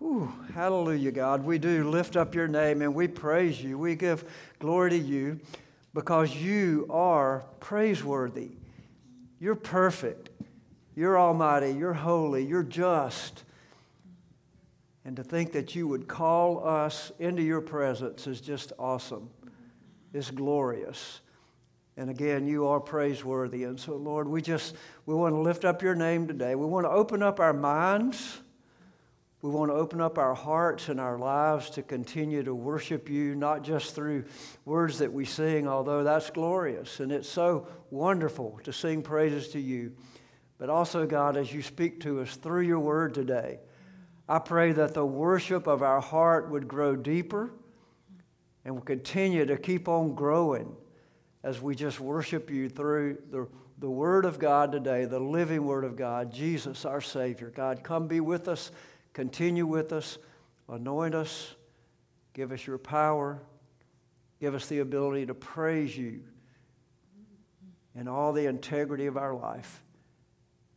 Whew, hallelujah, God. We do lift up your name and we praise you. We give glory to you because you are praiseworthy. You're perfect. You're almighty. You're holy. You're just. And to think that you would call us into your presence is just awesome. It's glorious. And again, you are praiseworthy. And so, Lord, we just we want to lift up your name today. We want to open up our minds we want to open up our hearts and our lives to continue to worship you, not just through words that we sing, although that's glorious and it's so wonderful to sing praises to you, but also, God, as you speak to us through your word today. I pray that the worship of our heart would grow deeper and will continue to keep on growing as we just worship you through the, the Word of God today, the living Word of God, Jesus, our Savior. God, come be with us Continue with us, anoint us, give us your power, give us the ability to praise you in all the integrity of our life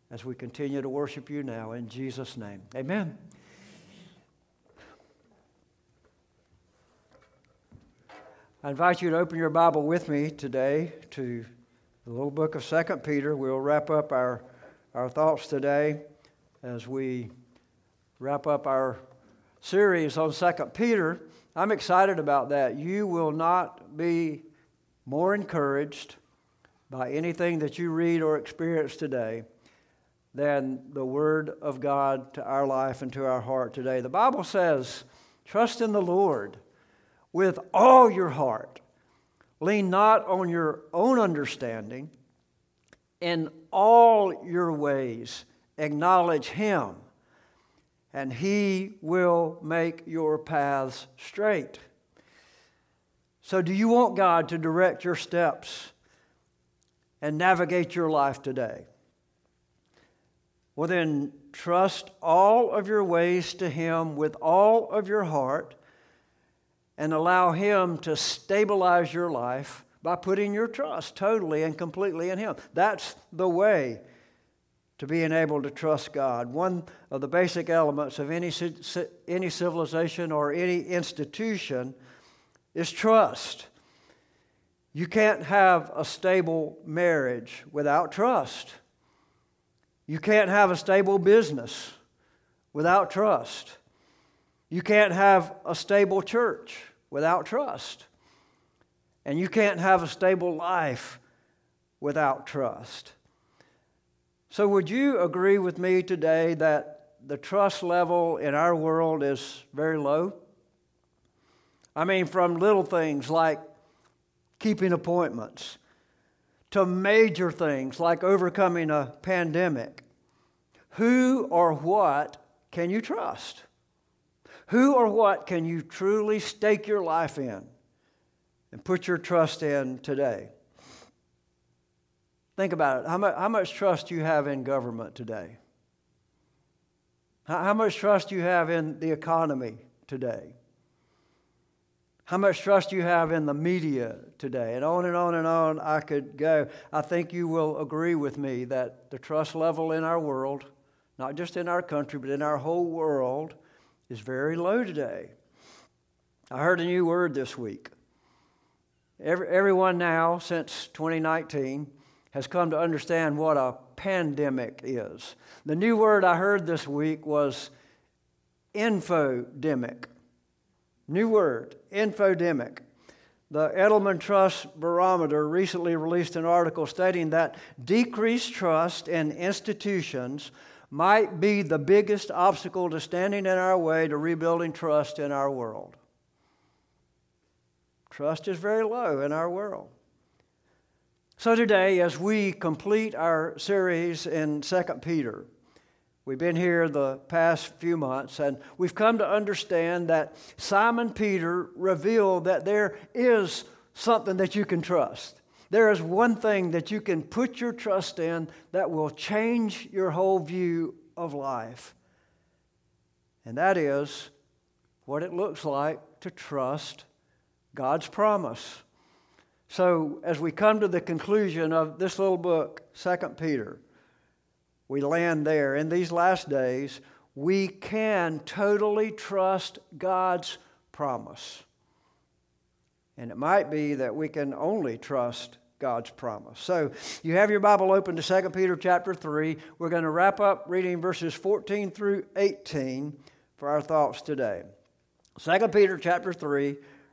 as we continue to worship you now. In Jesus' name, amen. I invite you to open your Bible with me today to the little book of 2 Peter. We'll wrap up our, our thoughts today as we wrap up our series on Second Peter. I'm excited about that. You will not be more encouraged by anything that you read or experience today than the Word of God to our life and to our heart today. The Bible says, Trust in the Lord with all your heart. Lean not on your own understanding. In all your ways, acknowledge Him and He will make your paths straight. So, do you want God to direct your steps and navigate your life today? Well, then, trust all of your ways to Him with all of your heart and allow Him to stabilize your life by putting your trust totally and completely in Him. That's the way to being able to trust God. One of the basic elements of any, any civilization or any institution is trust. You can't have a stable marriage without trust. You can't have a stable business without trust. You can't have a stable church without trust. And you can't have a stable life without trust. So, would you agree with me today that the trust level in our world is very low? I mean, from little things like keeping appointments to major things like overcoming a pandemic. Who or what can you trust? Who or what can you truly stake your life in and put your trust in today? Think about it. How much, how much trust you have in government today? How, how much trust you have in the economy today? How much trust you have in the media today? And on and on and on I could go. I think you will agree with me that the trust level in our world, not just in our country, but in our whole world, is very low today. I heard a new word this week. Every, everyone now, since 2019, has come to understand what a pandemic is. The new word I heard this week was infodemic. New word, infodemic. The Edelman Trust Barometer recently released an article stating that decreased trust in institutions might be the biggest obstacle to standing in our way to rebuilding trust in our world. Trust is very low in our world. So, today, as we complete our series in 2 Peter, we've been here the past few months and we've come to understand that Simon Peter revealed that there is something that you can trust. There is one thing that you can put your trust in that will change your whole view of life. And that is what it looks like to trust God's promise. So, as we come to the conclusion of this little book, 2 Peter, we land there. In these last days, we can totally trust God's promise. And it might be that we can only trust God's promise. So you have your Bible open to 2 Peter chapter 3. We're going to wrap up reading verses 14 through 18 for our thoughts today. 2 Peter chapter 3,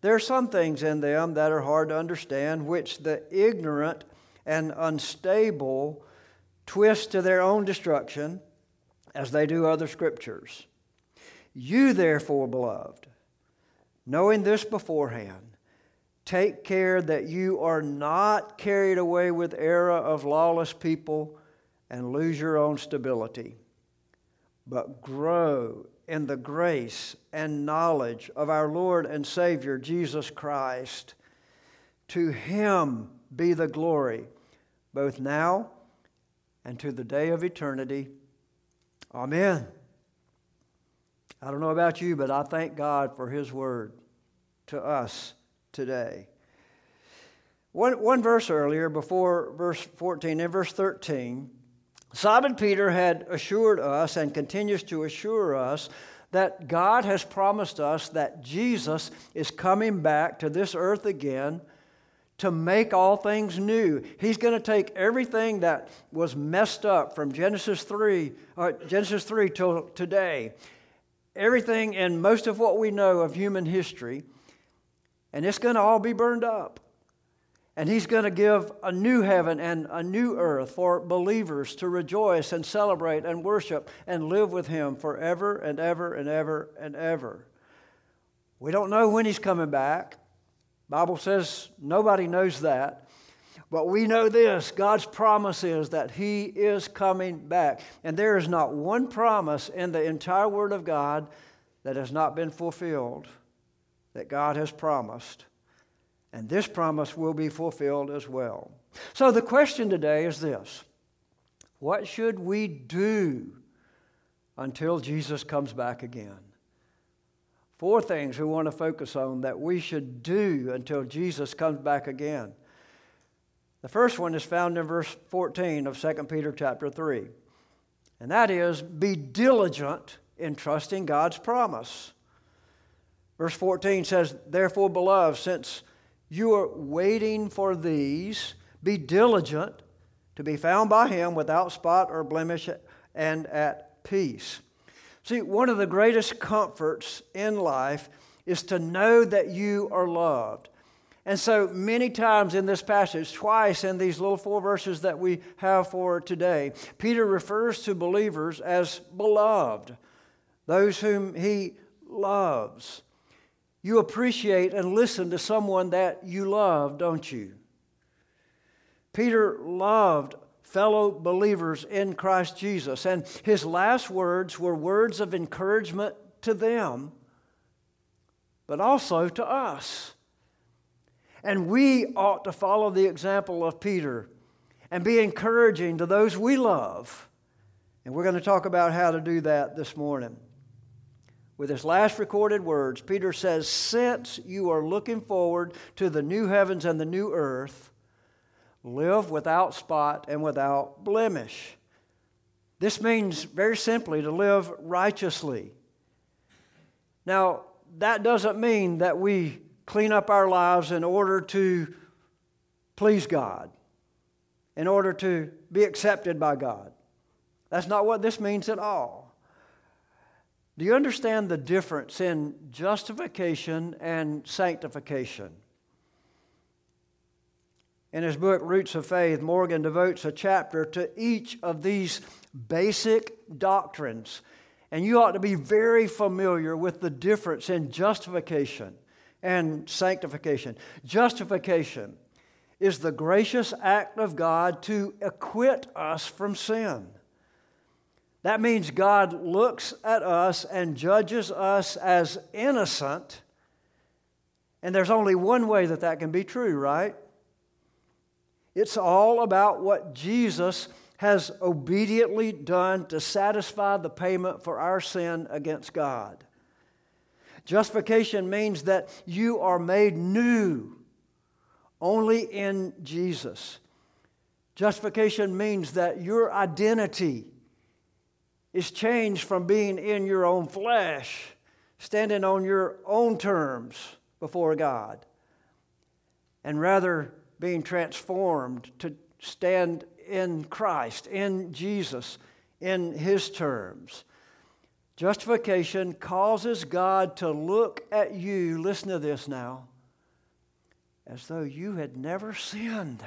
There are some things in them that are hard to understand, which the ignorant and unstable twist to their own destruction, as they do other scriptures. You, therefore, beloved, knowing this beforehand, take care that you are not carried away with error of lawless people and lose your own stability, but grow in the grace and knowledge of our Lord and Savior Jesus Christ. To him be the glory, both now and to the day of eternity. Amen. I don't know about you, but I thank God for his word to us today. One, one verse earlier, before verse 14, in verse 13, Simon Peter had assured us and continues to assure us that God has promised us that Jesus is coming back to this earth again to make all things new. He's going to take everything that was messed up from Genesis 3, uh, Genesis 3 till today, everything and most of what we know of human history, and it's going to all be burned up. And he's going to give a new heaven and a new earth for believers to rejoice and celebrate and worship and live with him forever and ever and ever and ever. We don't know when he's coming back. Bible says nobody knows that. But we know this God's promise is that He is coming back. And there is not one promise in the entire Word of God that has not been fulfilled that God has promised. And this promise will be fulfilled as well. So the question today is this What should we do until Jesus comes back again? Four things we want to focus on that we should do until Jesus comes back again. The first one is found in verse 14 of 2 Peter chapter 3. And that is be diligent in trusting God's promise. Verse 14 says, Therefore, beloved, since you are waiting for these. Be diligent to be found by him without spot or blemish and at peace. See, one of the greatest comforts in life is to know that you are loved. And so, many times in this passage, twice in these little four verses that we have for today, Peter refers to believers as beloved, those whom he loves. You appreciate and listen to someone that you love, don't you? Peter loved fellow believers in Christ Jesus, and his last words were words of encouragement to them, but also to us. And we ought to follow the example of Peter and be encouraging to those we love. And we're going to talk about how to do that this morning with his last recorded words, Peter says, Since you are looking forward to the new heavens and the new earth, live without spot and without blemish. This means very simply to live righteously. Now, that doesn't mean that we clean up our lives in order to please God, in order to be accepted by God. That's not what this means at all. Do you understand the difference in justification and sanctification? In his book, Roots of Faith, Morgan devotes a chapter to each of these basic doctrines. And you ought to be very familiar with the difference in justification and sanctification. Justification is the gracious act of God to acquit us from sin. That means God looks at us and judges us as innocent. And there's only one way that that can be true, right? It's all about what Jesus has obediently done to satisfy the payment for our sin against God. Justification means that you are made new only in Jesus. Justification means that your identity is changed from being in your own flesh, standing on your own terms before God, and rather being transformed to stand in Christ, in Jesus, in His terms. Justification causes God to look at you, listen to this now, as though you had never sinned.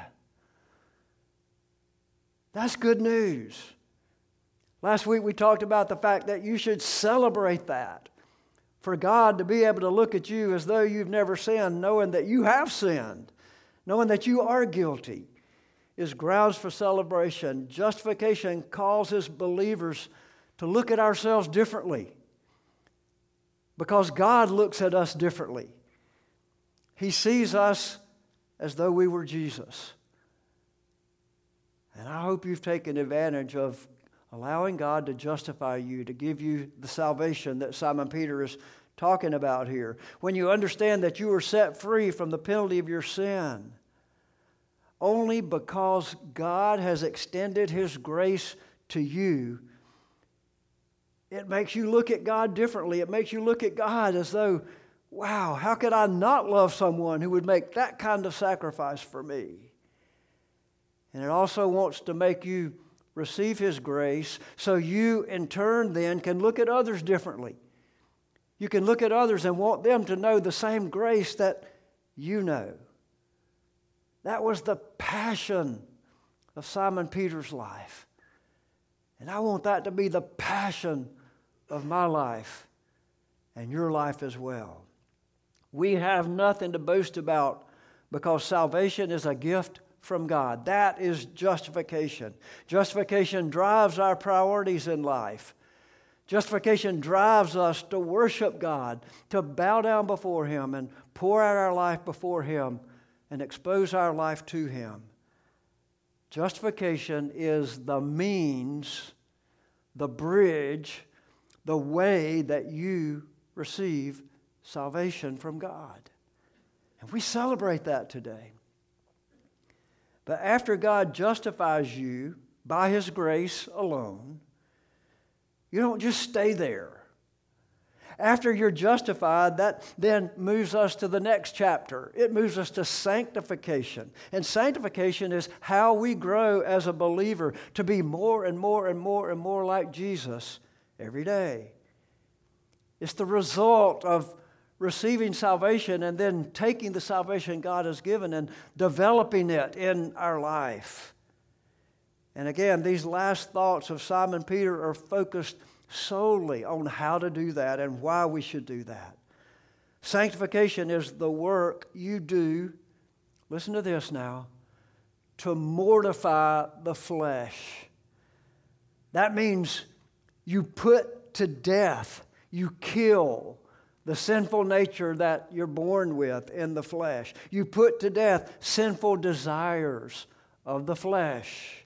That's good news. Last week we talked about the fact that you should celebrate that. For God to be able to look at you as though you've never sinned, knowing that you have sinned, knowing that you are guilty, is grounds for celebration. Justification causes believers to look at ourselves differently because God looks at us differently. He sees us as though we were Jesus. And I hope you've taken advantage of allowing God to justify you, to give you the salvation that Simon Peter is talking about here. When you understand that you are set free from the penalty of your sin, only because God has extended His grace to you, it makes you look at God differently. It makes you look at God as though, wow, how could I not love someone who would make that kind of sacrifice for me? And it also wants to make you receive His grace so you, in turn, then can look at others differently. You can look at others and want them to know the same grace that you know. That was the passion of Simon Peter's life. And I want that to be the passion of my life and your life as well. We have nothing to boast about because salvation is a gift from God. That is justification. Justification drives our priorities in life. Justification drives us to worship God, to bow down before Him and pour out our life before Him and expose our life to Him. Justification is the means, the bridge, the way that you receive salvation from God. And we celebrate that today. But after God justifies you by His grace alone, you don't just stay there. After you're justified, that then moves us to the next chapter. It moves us to sanctification. And sanctification is how we grow as a believer to be more and more and more and more like Jesus every day. It's the result of receiving salvation and then taking the salvation God has given and developing it in our life. And again, these last thoughts of Simon Peter are focused solely on how to do that and why we should do that. Sanctification is the work you do, listen to this now, to mortify the flesh. That means you put to death, you kill the sinful nature that you're born with in the flesh. You put to death sinful desires of the flesh.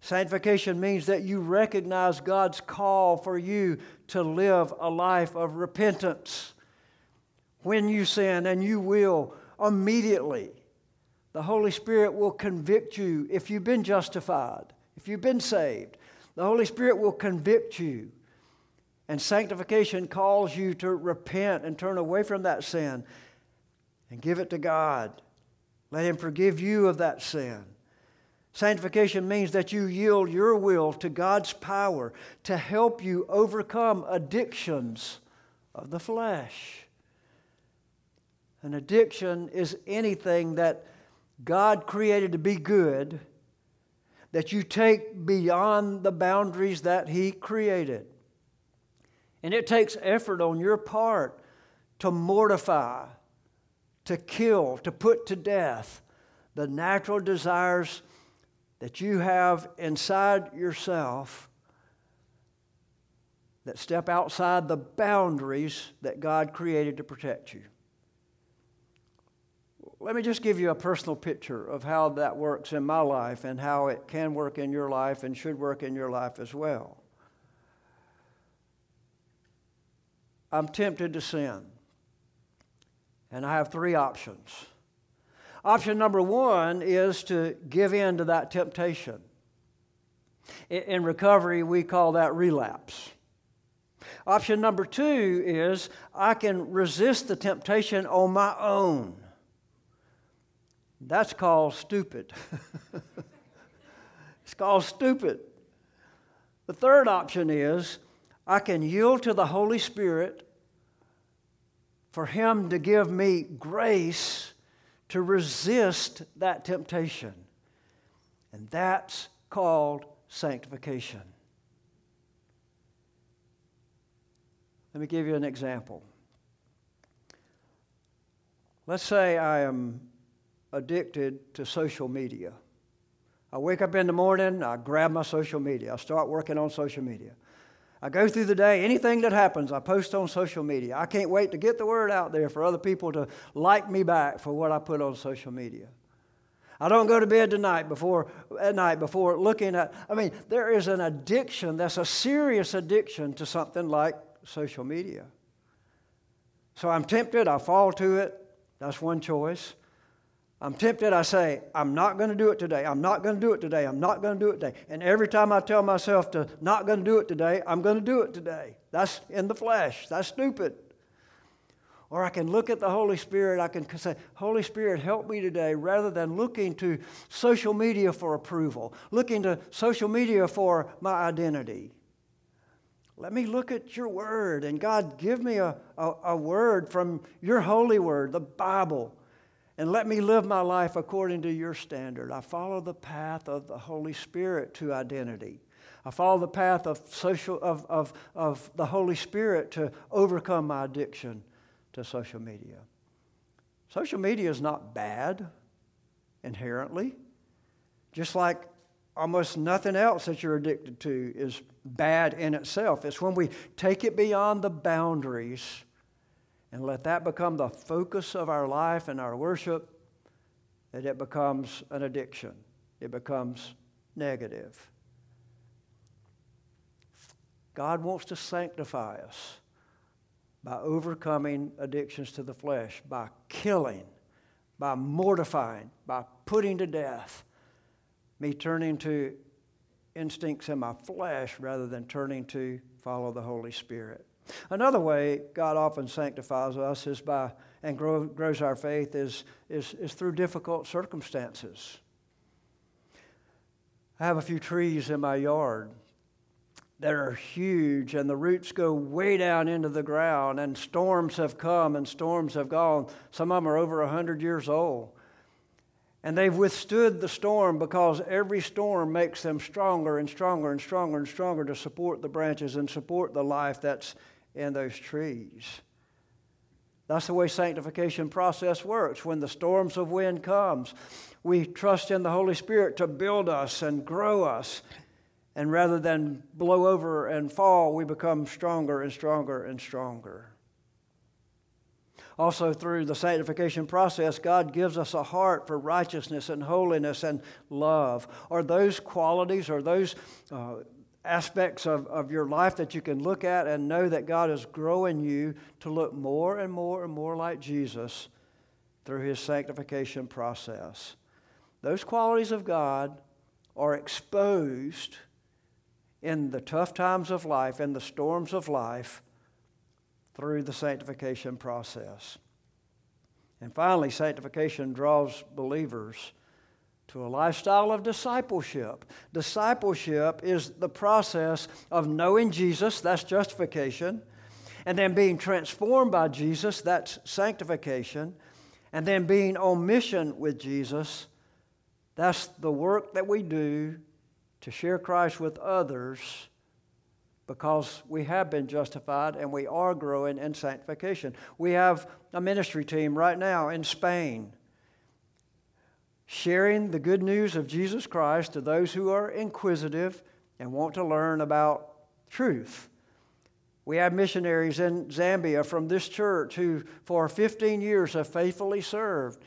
Sanctification means that you recognize God's call for you to live a life of repentance. When you sin, and you will immediately, the Holy Spirit will convict you if you've been justified, if you've been saved. The Holy Spirit will convict you and sanctification calls you to repent and turn away from that sin and give it to God. Let Him forgive you of that sin. Sanctification means that you yield your will to God's power to help you overcome addictions of the flesh. An addiction is anything that God created to be good that you take beyond the boundaries that He created. And it takes effort on your part to mortify, to kill, to put to death the natural desires that you have inside yourself that step outside the boundaries that God created to protect you. Let me just give you a personal picture of how that works in my life and how it can work in your life and should work in your life as well. I'm tempted to sin. And I have three options. Option number one is to give in to that temptation. In recovery, we call that relapse. Option number two is I can resist the temptation on my own. That's called stupid. it's called stupid. The third option is I can yield to the Holy Spirit for Him to give me grace to resist that temptation. And that's called sanctification. Let me give you an example. Let's say I am addicted to social media. I wake up in the morning, I grab my social media, I start working on social media. I go through the day, anything that happens, I post on social media. I can't wait to get the word out there for other people to like me back for what I put on social media. I don't go to bed tonight before at night before looking at I mean, there is an addiction that's a serious addiction to something like social media. So I'm tempted, I fall to it. That's one choice. I'm tempted, I say, I'm not going to do it today. I'm not going to do it today. I'm not going to do it today. And every time I tell myself to not going to do it today, I'm going to do it today. That's in the flesh. That's stupid. Or I can look at the Holy Spirit, I can say, Holy Spirit, help me today, rather than looking to social media for approval, looking to social media for my identity. Let me look at your word, and God, give me a, a, a word from your holy word, the Bible and let me live my life according to your standard. I follow the path of the Holy Spirit to identity. I follow the path of, social, of, of, of the Holy Spirit to overcome my addiction to social media. Social media is not bad inherently, just like almost nothing else that you're addicted to is bad in itself. It's when we take it beyond the boundaries and let that become the focus of our life and our worship, that it becomes an addiction. It becomes negative. God wants to sanctify us by overcoming addictions to the flesh, by killing, by mortifying, by putting to death, me turning to instincts in my flesh rather than turning to follow the Holy Spirit. Another way God often sanctifies us is by and grow, grows our faith is, is, is through difficult circumstances. I have a few trees in my yard that are huge, and the roots go way down into the ground, and storms have come and storms have gone. Some of them are over 100 years old. And they've withstood the storm because every storm makes them stronger and stronger and stronger and stronger to support the branches and support the life that's in those trees. That's the way sanctification process works. When the storms of wind comes, we trust in the Holy Spirit to build us and grow us. And rather than blow over and fall, we become stronger and stronger and stronger. Also, through the sanctification process, God gives us a heart for righteousness and holiness and love. Are those qualities, or those uh, aspects of, of your life that you can look at and know that God is growing you to look more and more and more like Jesus through his sanctification process. Those qualities of God are exposed in the tough times of life, in the storms of life, through the sanctification process. And finally, sanctification draws believers to a lifestyle of discipleship. Discipleship is the process of knowing Jesus, that's justification, and then being transformed by Jesus, that's sanctification, and then being on mission with Jesus, that's the work that we do to share Christ with others because we have been justified and we are growing in sanctification. We have a ministry team right now in Spain sharing the good news of Jesus Christ to those who are inquisitive and want to learn about truth. We have missionaries in Zambia from this church who, for 15 years, have faithfully served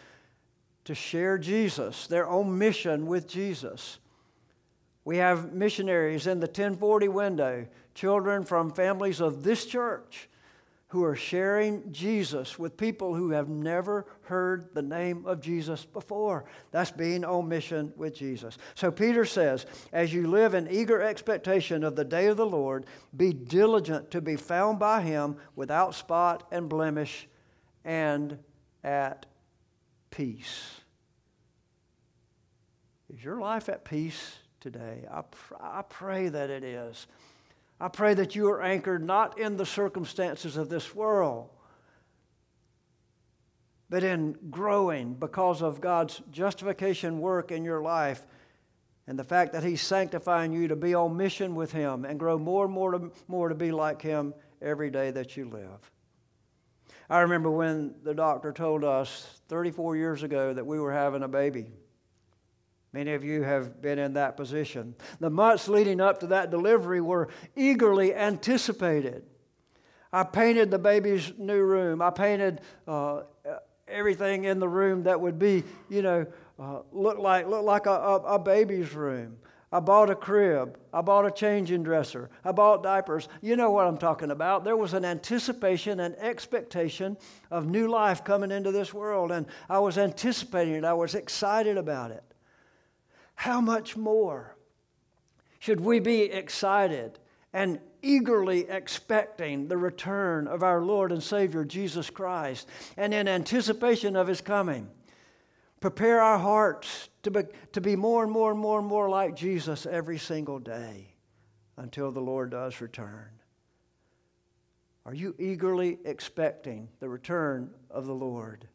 to share Jesus, their own mission with Jesus. We have missionaries in the 1040 window, children from families of this church who are sharing Jesus with people who have never heard the name of Jesus before. That's being on mission with Jesus. So Peter says, as you live in eager expectation of the day of the Lord, be diligent to be found by him without spot and blemish and at peace. Is your life at peace today? I, pr- I pray that it is. I pray that you are anchored not in the circumstances of this world, but in growing because of God's justification work in your life and the fact that He's sanctifying you to be on mission with Him and grow more and more to, more to be like Him every day that you live. I remember when the doctor told us 34 years ago that we were having a baby. Many of you have been in that position. The months leading up to that delivery were eagerly anticipated. I painted the baby's new room. I painted uh, everything in the room that would be, you know, uh, look like look like a, a, a baby's room. I bought a crib. I bought a changing dresser. I bought diapers. You know what I'm talking about. There was an anticipation and expectation of new life coming into this world, and I was anticipating it. I was excited about it how much more should we be excited and eagerly expecting the return of our Lord and Savior Jesus Christ and in anticipation of His coming? Prepare our hearts to be, to be more and more and more and more like Jesus every single day until the Lord does return. Are you eagerly expecting the return of the Lord?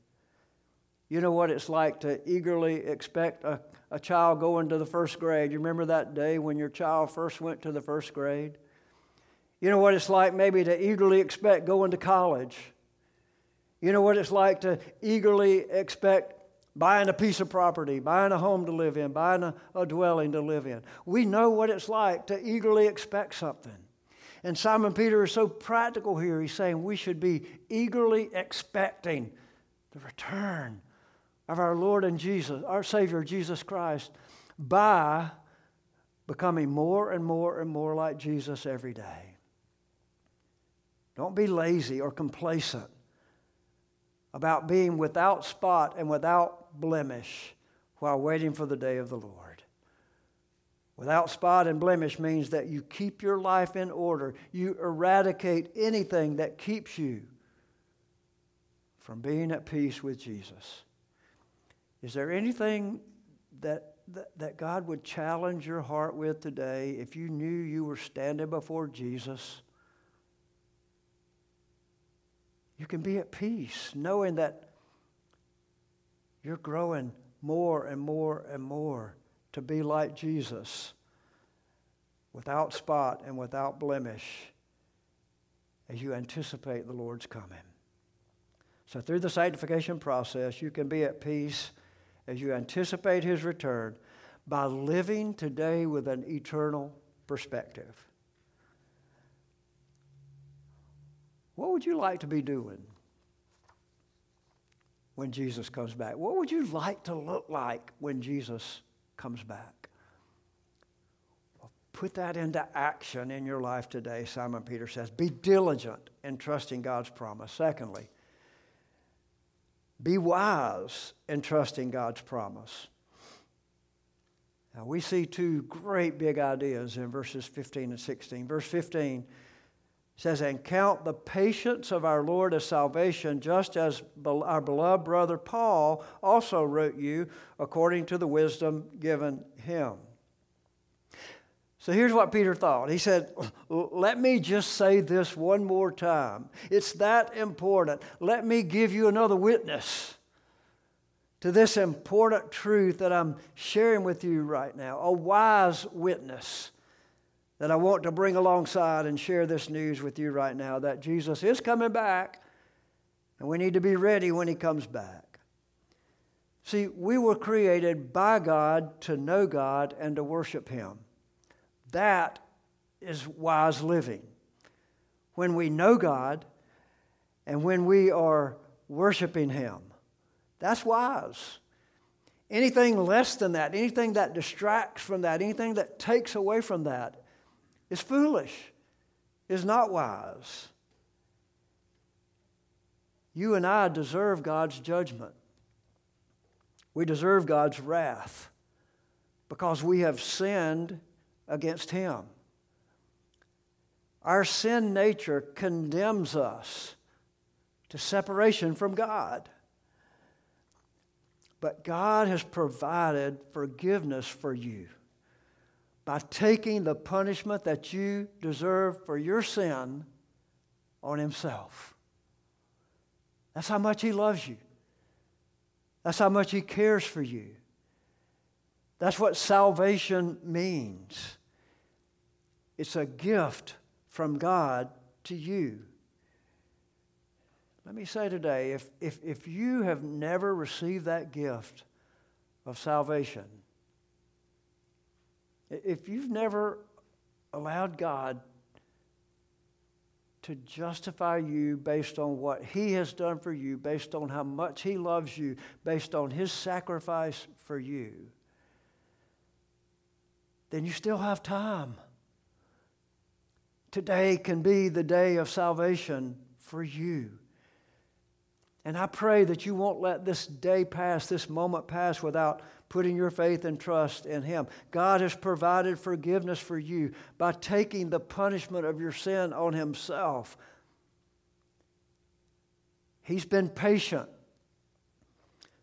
You know what it's like to eagerly expect a, a child going to the first grade. You remember that day when your child first went to the first grade? You know what it's like maybe to eagerly expect going to college. You know what it's like to eagerly expect buying a piece of property, buying a home to live in, buying a, a dwelling to live in. We know what it's like to eagerly expect something. And Simon Peter is so practical here. He's saying we should be eagerly expecting the return of our Lord and Jesus, our Savior Jesus Christ, by becoming more and more and more like Jesus every day. Don't be lazy or complacent about being without spot and without blemish while waiting for the day of the Lord. Without spot and blemish means that you keep your life in order. You eradicate anything that keeps you from being at peace with Jesus. Is there anything that, that, that God would challenge your heart with today if you knew you were standing before Jesus? You can be at peace knowing that you're growing more and more and more to be like Jesus without spot and without blemish as you anticipate the Lord's coming. So, through the sanctification process, you can be at peace as you anticipate his return by living today with an eternal perspective. What would you like to be doing when Jesus comes back? What would you like to look like when Jesus comes back? Well, put that into action in your life today, Simon Peter says. Be diligent in trusting God's promise. Secondly, be wise in trusting God's promise. Now, we see two great big ideas in verses 15 and 16. Verse 15 says, And count the patience of our Lord as salvation, just as our beloved brother Paul also wrote you according to the wisdom given him. So here's what Peter thought. He said, Let me just say this one more time. It's that important. Let me give you another witness to this important truth that I'm sharing with you right now. A wise witness that I want to bring alongside and share this news with you right now that Jesus is coming back and we need to be ready when he comes back. See, we were created by God to know God and to worship him. That is wise living. when we know God and when we are worshiping Him. That's wise. Anything less than that, anything that distracts from that, anything that takes away from that is foolish, is not wise. You and I deserve God's judgment. We deserve God's wrath because we have sinned against Him. Our sin nature condemns us to separation from God. But God has provided forgiveness for you by taking the punishment that you deserve for your sin on Himself. That's how much He loves you. That's how much He cares for you. That's what salvation means. It's a gift from God to you. Let me say today if, if, if you have never received that gift of salvation, if you've never allowed God to justify you based on what He has done for you, based on how much He loves you, based on His sacrifice for you, then you still have time. Today can be the day of salvation for you. And I pray that you won't let this day pass, this moment pass, without putting your faith and trust in Him. God has provided forgiveness for you by taking the punishment of your sin on Himself. He's been patient.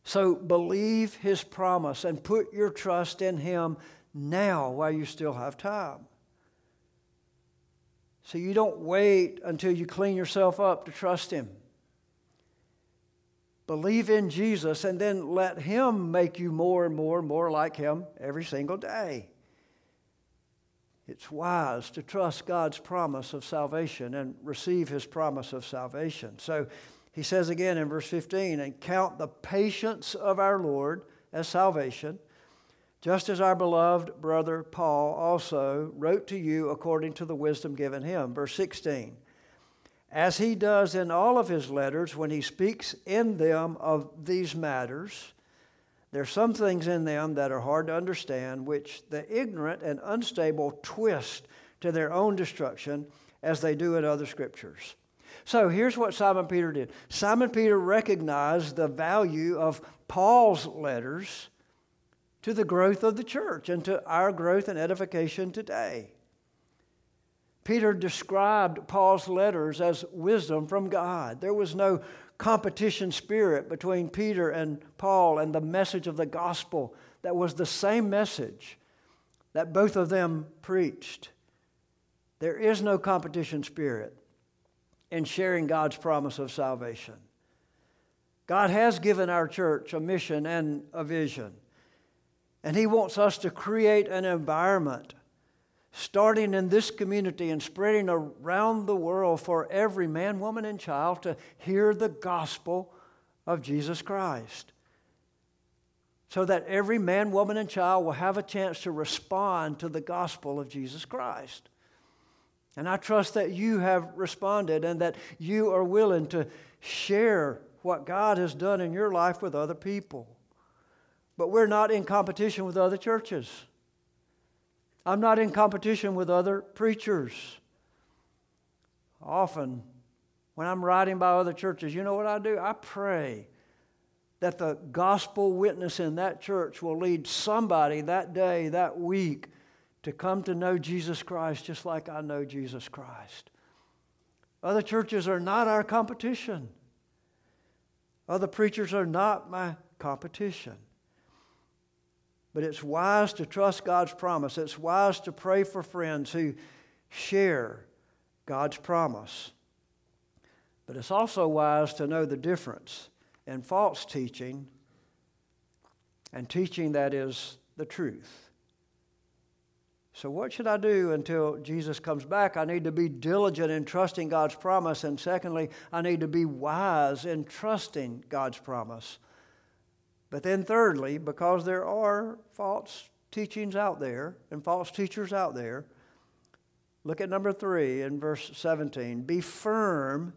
So believe His promise and put your trust in Him now while you still have time. So you don't wait until you clean yourself up to trust Him. Believe in Jesus and then let Him make you more and more and more like Him every single day. It's wise to trust God's promise of salvation and receive His promise of salvation. So he says again in verse 15, and count the patience of our Lord as salvation, just as our beloved brother Paul also wrote to you according to the wisdom given him. Verse 16 as he does in all of his letters when he speaks in them of these matters. There are some things in them that are hard to understand, which the ignorant and unstable twist to their own destruction, as they do in other scriptures. So here's what Simon Peter did Simon Peter recognized the value of Paul's letters to the growth of the church and to our growth and edification today. Peter described Paul's letters as wisdom from God. There was no competition spirit between Peter and Paul and the message of the gospel that was the same message that both of them preached. There is no competition spirit in sharing God's promise of salvation. God has given our church a mission and a vision, and He wants us to create an environment starting in this community and spreading around the world for every man, woman, and child to hear the gospel of Jesus Christ. So that every man, woman, and child will have a chance to respond to the gospel of Jesus Christ. And I trust that you have responded and that you are willing to share what God has done in your life with other people. But we're not in competition with other churches. I'm not in competition with other preachers. Often, when I'm writing by other churches, you know what I do? I pray that the gospel witness in that church will lead somebody that day, that week, to come to know Jesus Christ just like I know Jesus Christ. Other churches are not our competition. Other preachers are not my competition. But it's wise to trust God's promise. It's wise to pray for friends who share God's promise. But it's also wise to know the difference in false teaching and teaching that is the truth. So, what should I do until Jesus comes back? I need to be diligent in trusting God's promise. And secondly, I need to be wise in trusting God's promise. But then, thirdly, because there are false teachings out there and false teachers out there, Look at number three in verse 17. Be firm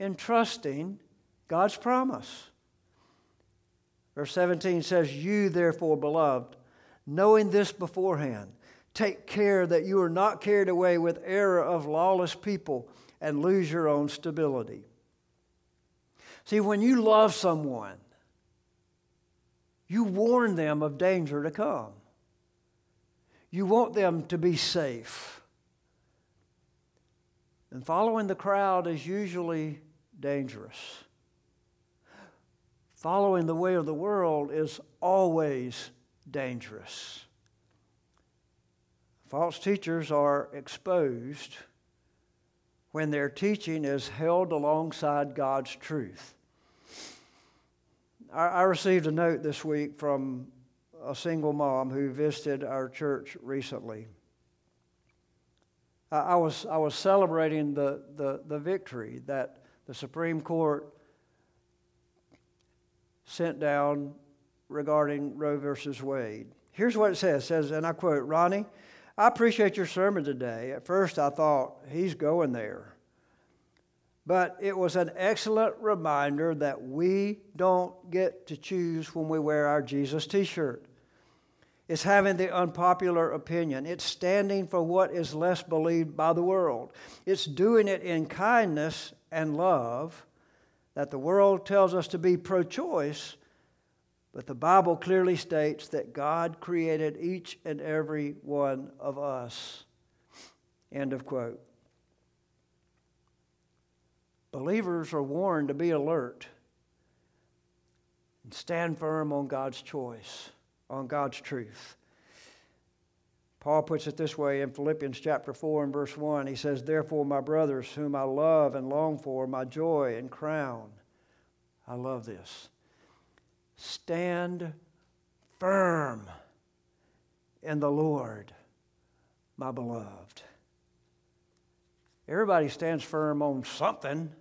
in trusting God's promise. Verse 17 says, You, therefore, beloved, knowing this beforehand, take care that you are not carried away with error of lawless people and lose your own stability. See, when you love someone, you warn them of danger to come. You want them to be safe. And following the crowd is usually dangerous. Following the way of the world is always dangerous. False teachers are exposed when their teaching is held alongside God's truth. I, received a note this week from a single mom who visited our church recently. I, I was, I was celebrating the, the, the victory that the Supreme Court sent down regarding Roe versus Wade. Here's what it says. It says, and I quote, Ronnie, I appreciate your sermon today. At first I thought, he's going there. But it was an excellent reminder that we don't get to choose when we wear our Jesus t shirt. It's having the unpopular opinion. It's standing for what is less believed by the world. It's doing it in kindness and love that the world tells us to be pro choice, but the Bible clearly states that God created each and every one of us. End of quote. Believers are warned to be alert and stand firm on God's choice, on God's truth. Paul puts it this way in Philippians chapter 4 and verse 1. He says, Therefore, my brothers, whom I love and long for, my joy and crown. I love this. Stand firm in the Lord, my beloved. Everybody stands firm on something.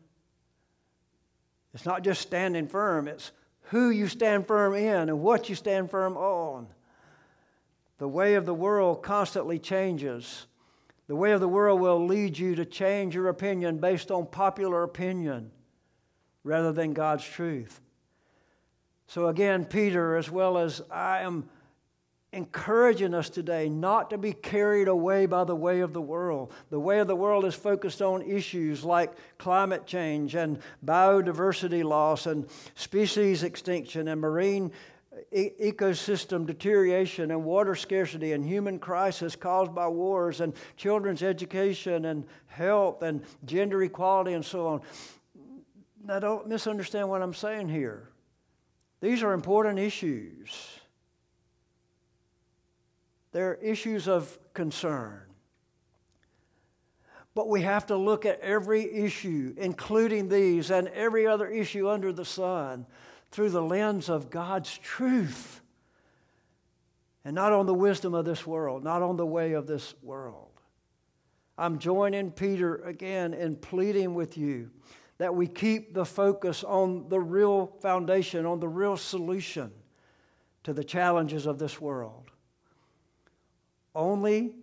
It's not just standing firm, it's who you stand firm in and what you stand firm on. The way of the world constantly changes. The way of the world will lead you to change your opinion based on popular opinion rather than God's truth. So, again, Peter, as well as I am encouraging us today not to be carried away by the way of the world. The way of the world is focused on issues like climate change and biodiversity loss and species extinction and marine e- ecosystem deterioration and water scarcity and human crisis caused by wars and children's education and health and gender equality and so on. Now, don't misunderstand what I'm saying here. These are important issues. They're issues of concern. But we have to look at every issue, including these and every other issue under the sun, through the lens of God's truth. And not on the wisdom of this world, not on the way of this world. I'm joining Peter again in pleading with you that we keep the focus on the real foundation, on the real solution to the challenges of this world. Only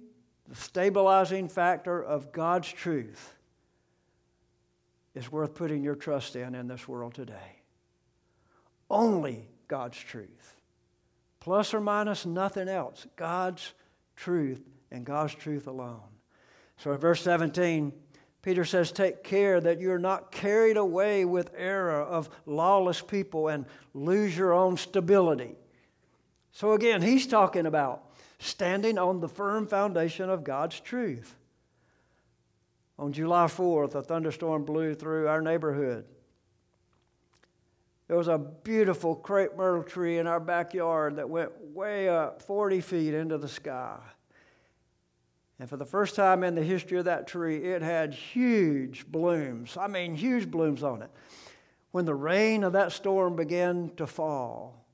the stabilizing factor of God's truth is worth putting your trust in in this world today. Only God's truth. Plus or minus nothing else. God's truth and God's truth alone. So in verse 17, Peter says, Take care that you're not carried away with error of lawless people and lose your own stability. So again, he's talking about standing on the firm foundation of God's truth. On July 4th, a thunderstorm blew through our neighborhood. There was a beautiful crepe myrtle tree in our backyard that went way up 40 feet into the sky. And for the first time in the history of that tree, it had huge blooms. I mean, huge blooms on it. When the rain of that storm began to fall,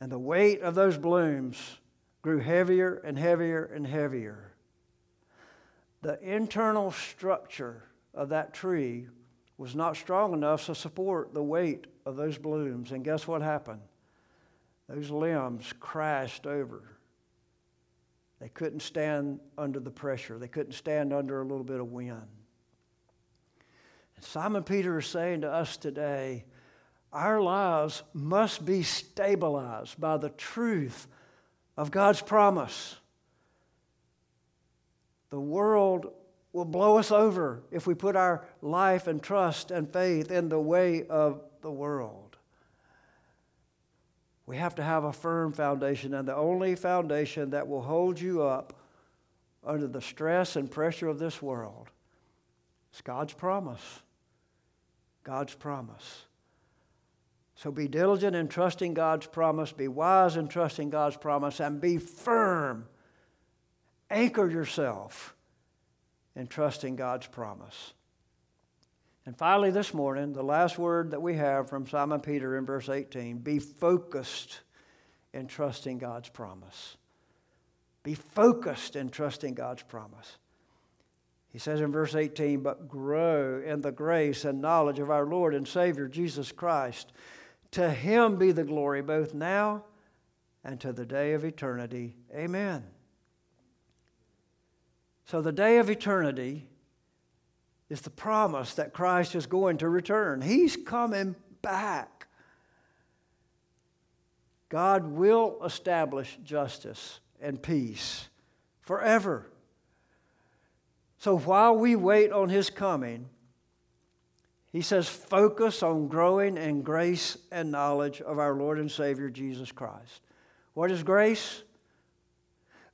and the weight of those blooms grew heavier and heavier and heavier. The internal structure of that tree was not strong enough to support the weight of those blooms. And guess what happened? Those limbs crashed over They couldn't stand under the pressure, they couldn't stand under a little bit of wind. And Simon Peter is saying to us today our lives must be stabilized by the truth of God's promise. The world will blow us over if we put our life and trust and faith in the way of the world. We have to have a firm foundation, and the only foundation that will hold you up under the stress and pressure of this world is God's promise. God's promise. So be diligent in trusting God's promise, be wise in trusting God's promise, and be firm. Anchor yourself in trusting God's promise. And finally, this morning, the last word that we have from Simon Peter in verse 18 be focused in trusting God's promise. Be focused in trusting God's promise. He says in verse 18, but grow in the grace and knowledge of our Lord and Savior Jesus Christ. To him be the glory both now and to the day of eternity. Amen. So, the day of eternity is the promise that Christ is going to return. He's coming back. God will establish justice and peace forever. So, while we wait on His coming, he says, focus on growing in grace and knowledge of our Lord and Savior Jesus Christ. What is grace?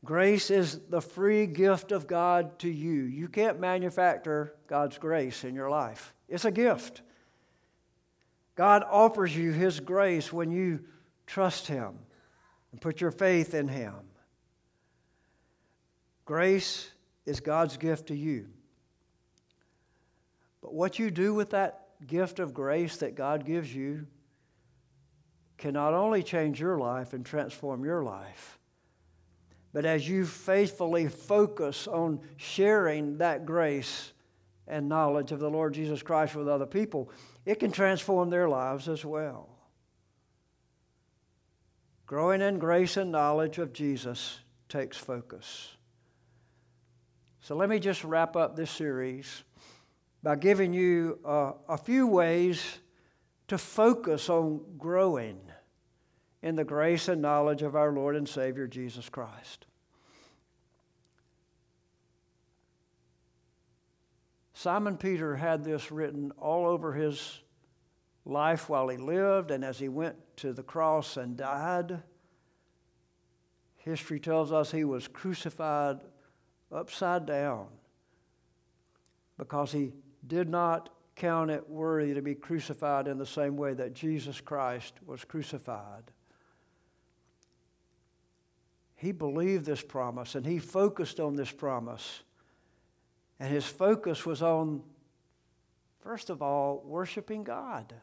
Grace is the free gift of God to you. You can't manufacture God's grace in your life, it's a gift. God offers you His grace when you trust Him and put your faith in Him. Grace is God's gift to you. What you do with that gift of grace that God gives you can not only change your life and transform your life, but as you faithfully focus on sharing that grace and knowledge of the Lord Jesus Christ with other people, it can transform their lives as well. Growing in grace and knowledge of Jesus takes focus. So let me just wrap up this series by giving you uh, a few ways to focus on growing in the grace and knowledge of our Lord and Savior Jesus Christ. Simon Peter had this written all over his life while he lived and as he went to the cross and died. History tells us he was crucified upside down because he did not count it worthy to be crucified in the same way that Jesus Christ was crucified. He believed this promise and he focused on this promise. And his focus was on, first of all, worshiping God.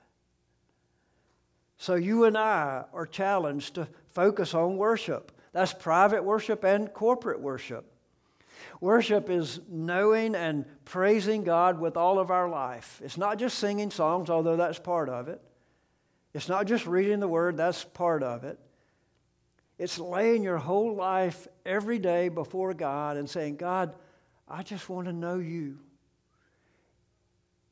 So you and I are challenged to focus on worship. That's private worship and corporate worship. Worship is knowing and praising God with all of our life. It's not just singing songs, although that's part of it. It's not just reading the Word, that's part of it. It's laying your whole life every day before God and saying, God, I just want to know you.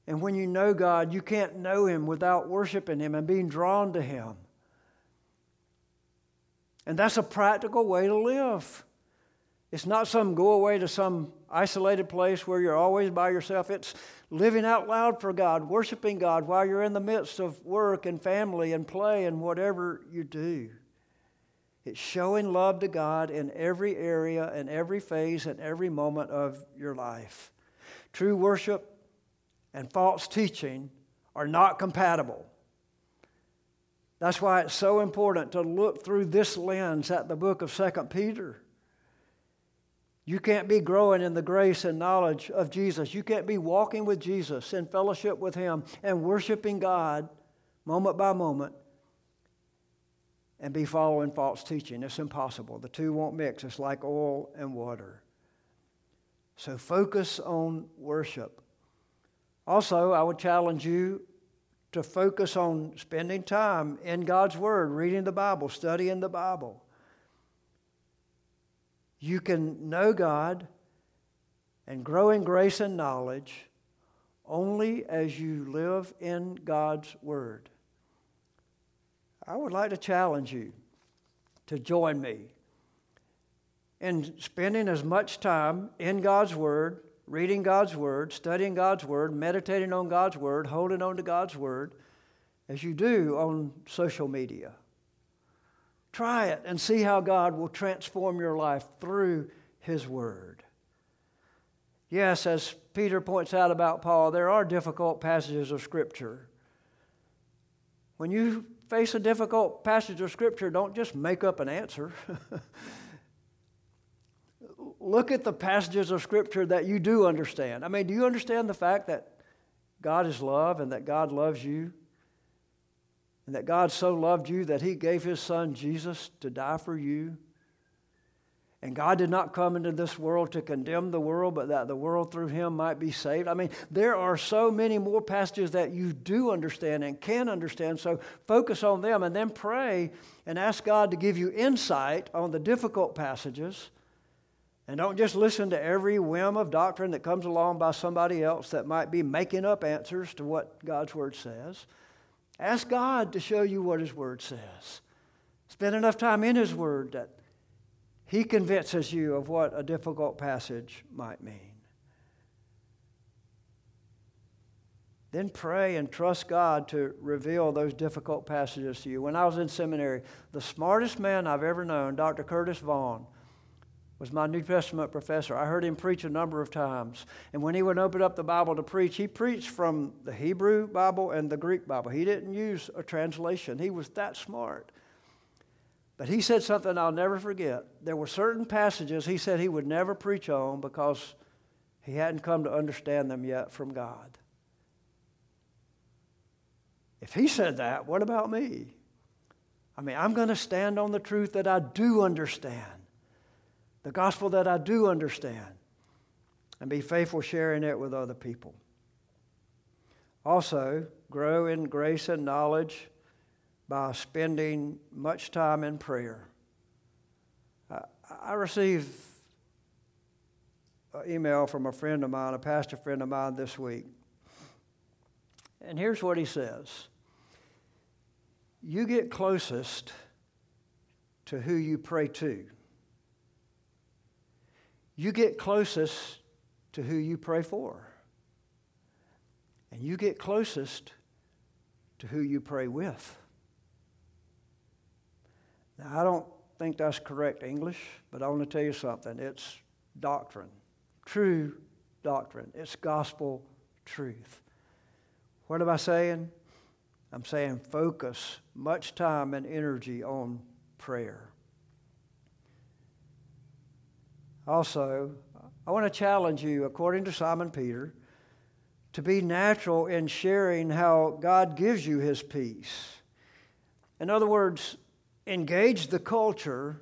And when you know God, you can't know Him without worshiping Him and being drawn to Him. And that's a practical way to live. It's not some go away to some isolated place where you're always by yourself. It's living out loud for God, worshiping God while you're in the midst of work and family and play and whatever you do. It's showing love to God in every area and every phase and every moment of your life. True worship and false teaching are not compatible. That's why it's so important to look through this lens at the book of Second Peter. You can't be growing in the grace and knowledge of Jesus. You can't be walking with Jesus in fellowship with Him and worshiping God moment by moment and be following false teaching. It's impossible. The two won't mix. It's like oil and water. So focus on worship. Also, I would challenge you to focus on spending time in God's Word, reading the Bible, studying the Bible. You can know God and grow in grace and knowledge only as you live in God's Word. I would like to challenge you to join me in spending as much time in God's Word, reading God's Word, studying God's Word, meditating on God's Word, holding on to God's Word, as you do on social media. Try it and see how God will transform your life through His Word. Yes, as Peter points out about Paul, there are difficult passages of Scripture. When you face a difficult passage of Scripture, don't just make up an answer. Look at the passages of Scripture that you do understand. I mean, do you understand the fact that God is love and that God loves you? And that God so loved you that He gave His Son Jesus to die for you? And God did not come into this world to condemn the world, but that the world through him might be saved. I mean, there are so many more passages that you do understand and can understand, so focus on them and then pray and ask God to give you insight on the difficult passages. And don't just listen to every whim of doctrine that comes along by somebody else that might be making up answers to what God's Word says. Ask God to show you what His Word says. Spend enough time in His Word that he convinces you of what a difficult passage might mean. Then pray and trust God to reveal those difficult passages to you. When I was in seminary, the smartest man I've ever known, Dr. Curtis Vaughan, was my New Testament professor. I heard him preach a number of times. And when he would open up the Bible to preach, he preached from the Hebrew Bible and the Greek Bible. He didn't use a translation, he was that smart. But he said something I'll never forget. There were certain passages he said he would never preach on because he hadn't come to understand them yet from God. If he said that, what about me? I mean, I'm going to stand on the truth that I do understand, the gospel that I do understand, and be faithful sharing it with other people. Also, grow in grace and knowledge by spending much time in prayer. I, received an email from a friend of mine, a pastor friend of mine, this week. And here's what he says You get closest to who you pray to, you get closest to who you pray for, and you get closest to who you pray with. Now, I don't think that's correct English, but I want to tell you something. It's doctrine, true doctrine. It's gospel truth. What am I saying? I'm saying focus much time and energy on prayer. Also, I want to challenge you, according to Simon Peter, to be natural in sharing how God gives you his peace. In other words, engage the culture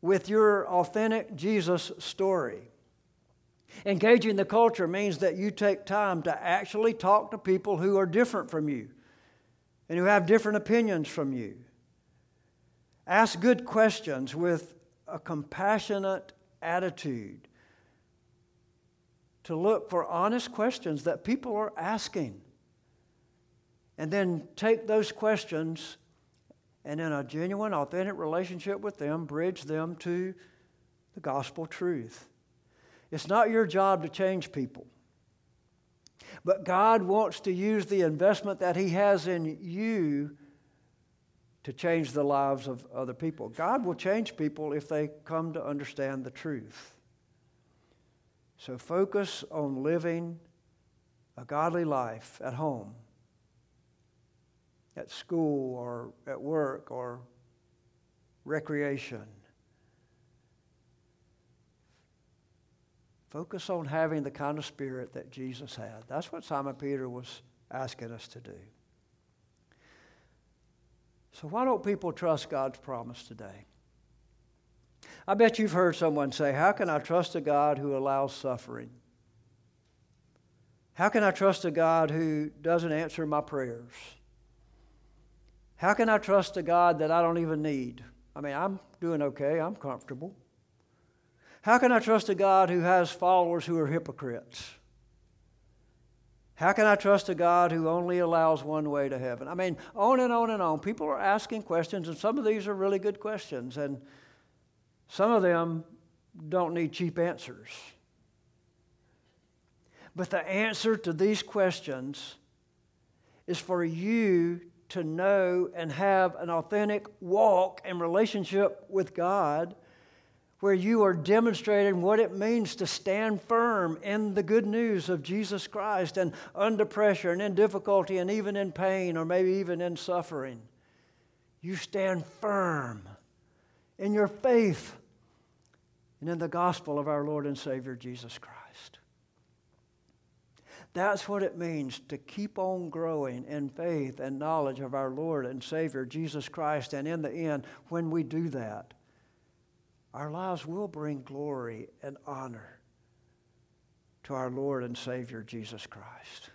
with your authentic Jesus story. Engaging the culture means that you take time to actually talk to people who are different from you and who have different opinions from you. Ask good questions with a compassionate attitude. To look for honest questions that people are asking. And then take those questions and in a genuine, authentic relationship with them, bridge them to the gospel truth. It's not your job to change people. But God wants to use the investment that He has in you to change the lives of other people. God will change people if they come to understand the truth. So focus on living a godly life at home at school or at work or recreation. Focus on having the kind of spirit that Jesus had. That's what Simon Peter was asking us to do. So, why don't people trust God's promise today? I bet you've heard someone say, How can I trust a God who allows suffering? How can I trust a God who doesn't answer my prayers? How can I trust a God that I don't even need? I mean, I'm doing okay, I'm comfortable. How can I trust a God who has followers who are hypocrites? How can I trust a God who only allows one way to heaven? I mean, on and on and on. People are asking questions, and some of these are really good questions, and some of them don't need cheap answers. But the answer to these questions is for you to know and have an authentic walk and relationship with God where you are demonstrating what it means to stand firm in the good news of Jesus Christ and under pressure and in difficulty and even in pain or maybe even in suffering. You stand firm in your faith and in the gospel of our Lord and Savior Jesus Christ. That's what it means to keep on growing in faith and knowledge of our Lord and Savior Jesus Christ. And in the end, when we do that, our lives will bring glory and honor to our Lord and Savior Jesus Christ.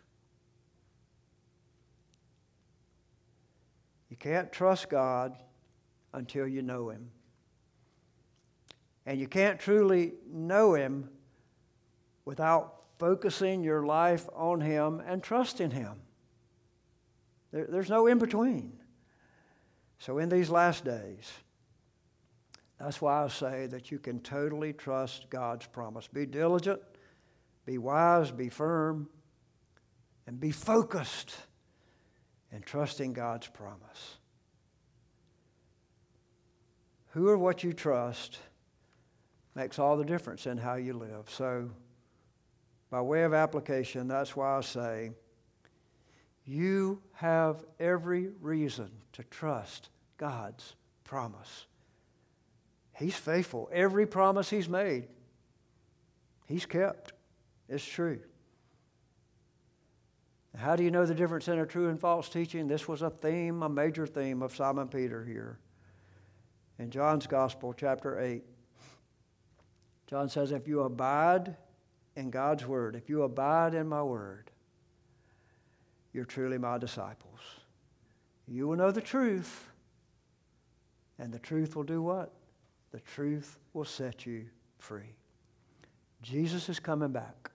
You can't trust God until you know Him. And you can't truly know Him without focusing your life on Him and trusting Him. There, there's no in between. So, in these last days, that's why I say that you can totally trust God's promise. Be diligent, be wise, be firm, and be focused in trusting God's promise. Who or what you trust makes all the difference in how you live. So, by way of application, that's why I say you have every reason to trust God's promise. He's faithful. Every promise He's made, He's kept. It's true. How do you know the difference in a true and false teaching? This was a theme, a major theme of Simon Peter here. In John's Gospel, chapter 8, John says, If you abide in God's Word, if you abide in my Word, you're truly my disciples. You will know the truth, and the truth will do what? The truth will set you free. Jesus is coming back.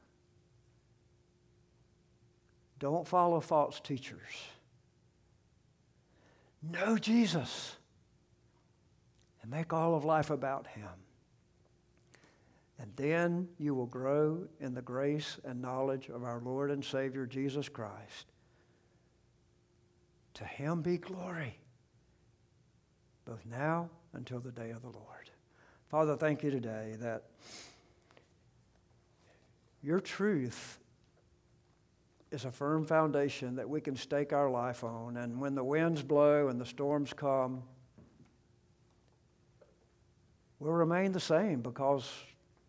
Don't follow false teachers. Know Jesus and make all of life about Him. And then you will grow in the grace and knowledge of our Lord and Savior Jesus Christ. To Him be glory, both now until the day of the Lord. Father, thank you today that your truth is a firm foundation that we can stake our life on. And when the winds blow and the storms come, we'll remain the same because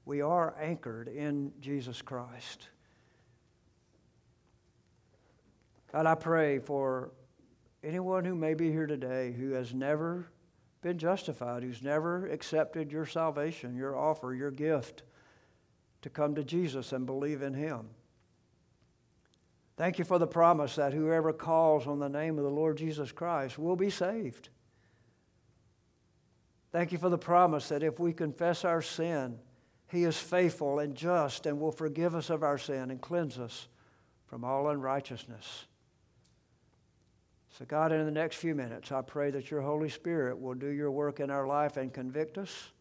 we are anchored in Jesus Christ. God, I pray for anyone who may be here today who has never been justified, who's never accepted your salvation, your offer, your gift to come to Jesus and believe in Him. Thank you for the promise that whoever calls on the name of the Lord Jesus Christ will be saved. Thank you for the promise that if we confess our sin, He is faithful and just and will forgive us of our sin and cleanse us from all unrighteousness. So, God, in the next few minutes, I pray that your Holy Spirit will do your work in our life and convict us.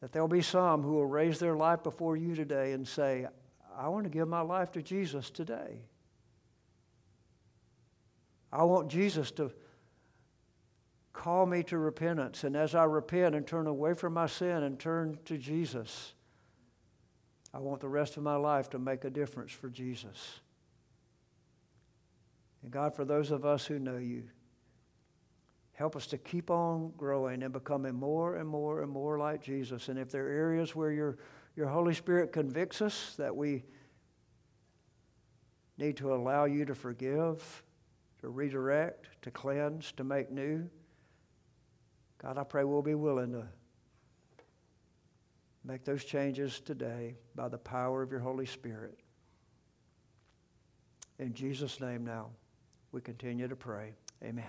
That there'll be some who will raise their life before you today and say, I want to give my life to Jesus today. I want Jesus to call me to repentance. And as I repent and turn away from my sin and turn to Jesus, I want the rest of my life to make a difference for Jesus. And God, for those of us who know you, help us to keep on growing and becoming more and more and more like Jesus. And if there are areas where your, your Holy Spirit convicts us that we need to allow you to forgive, to redirect, to cleanse, to make new, God, I pray we'll be willing to make those changes today by the power of your Holy Spirit. In Jesus' name now we continue to pray. Amen.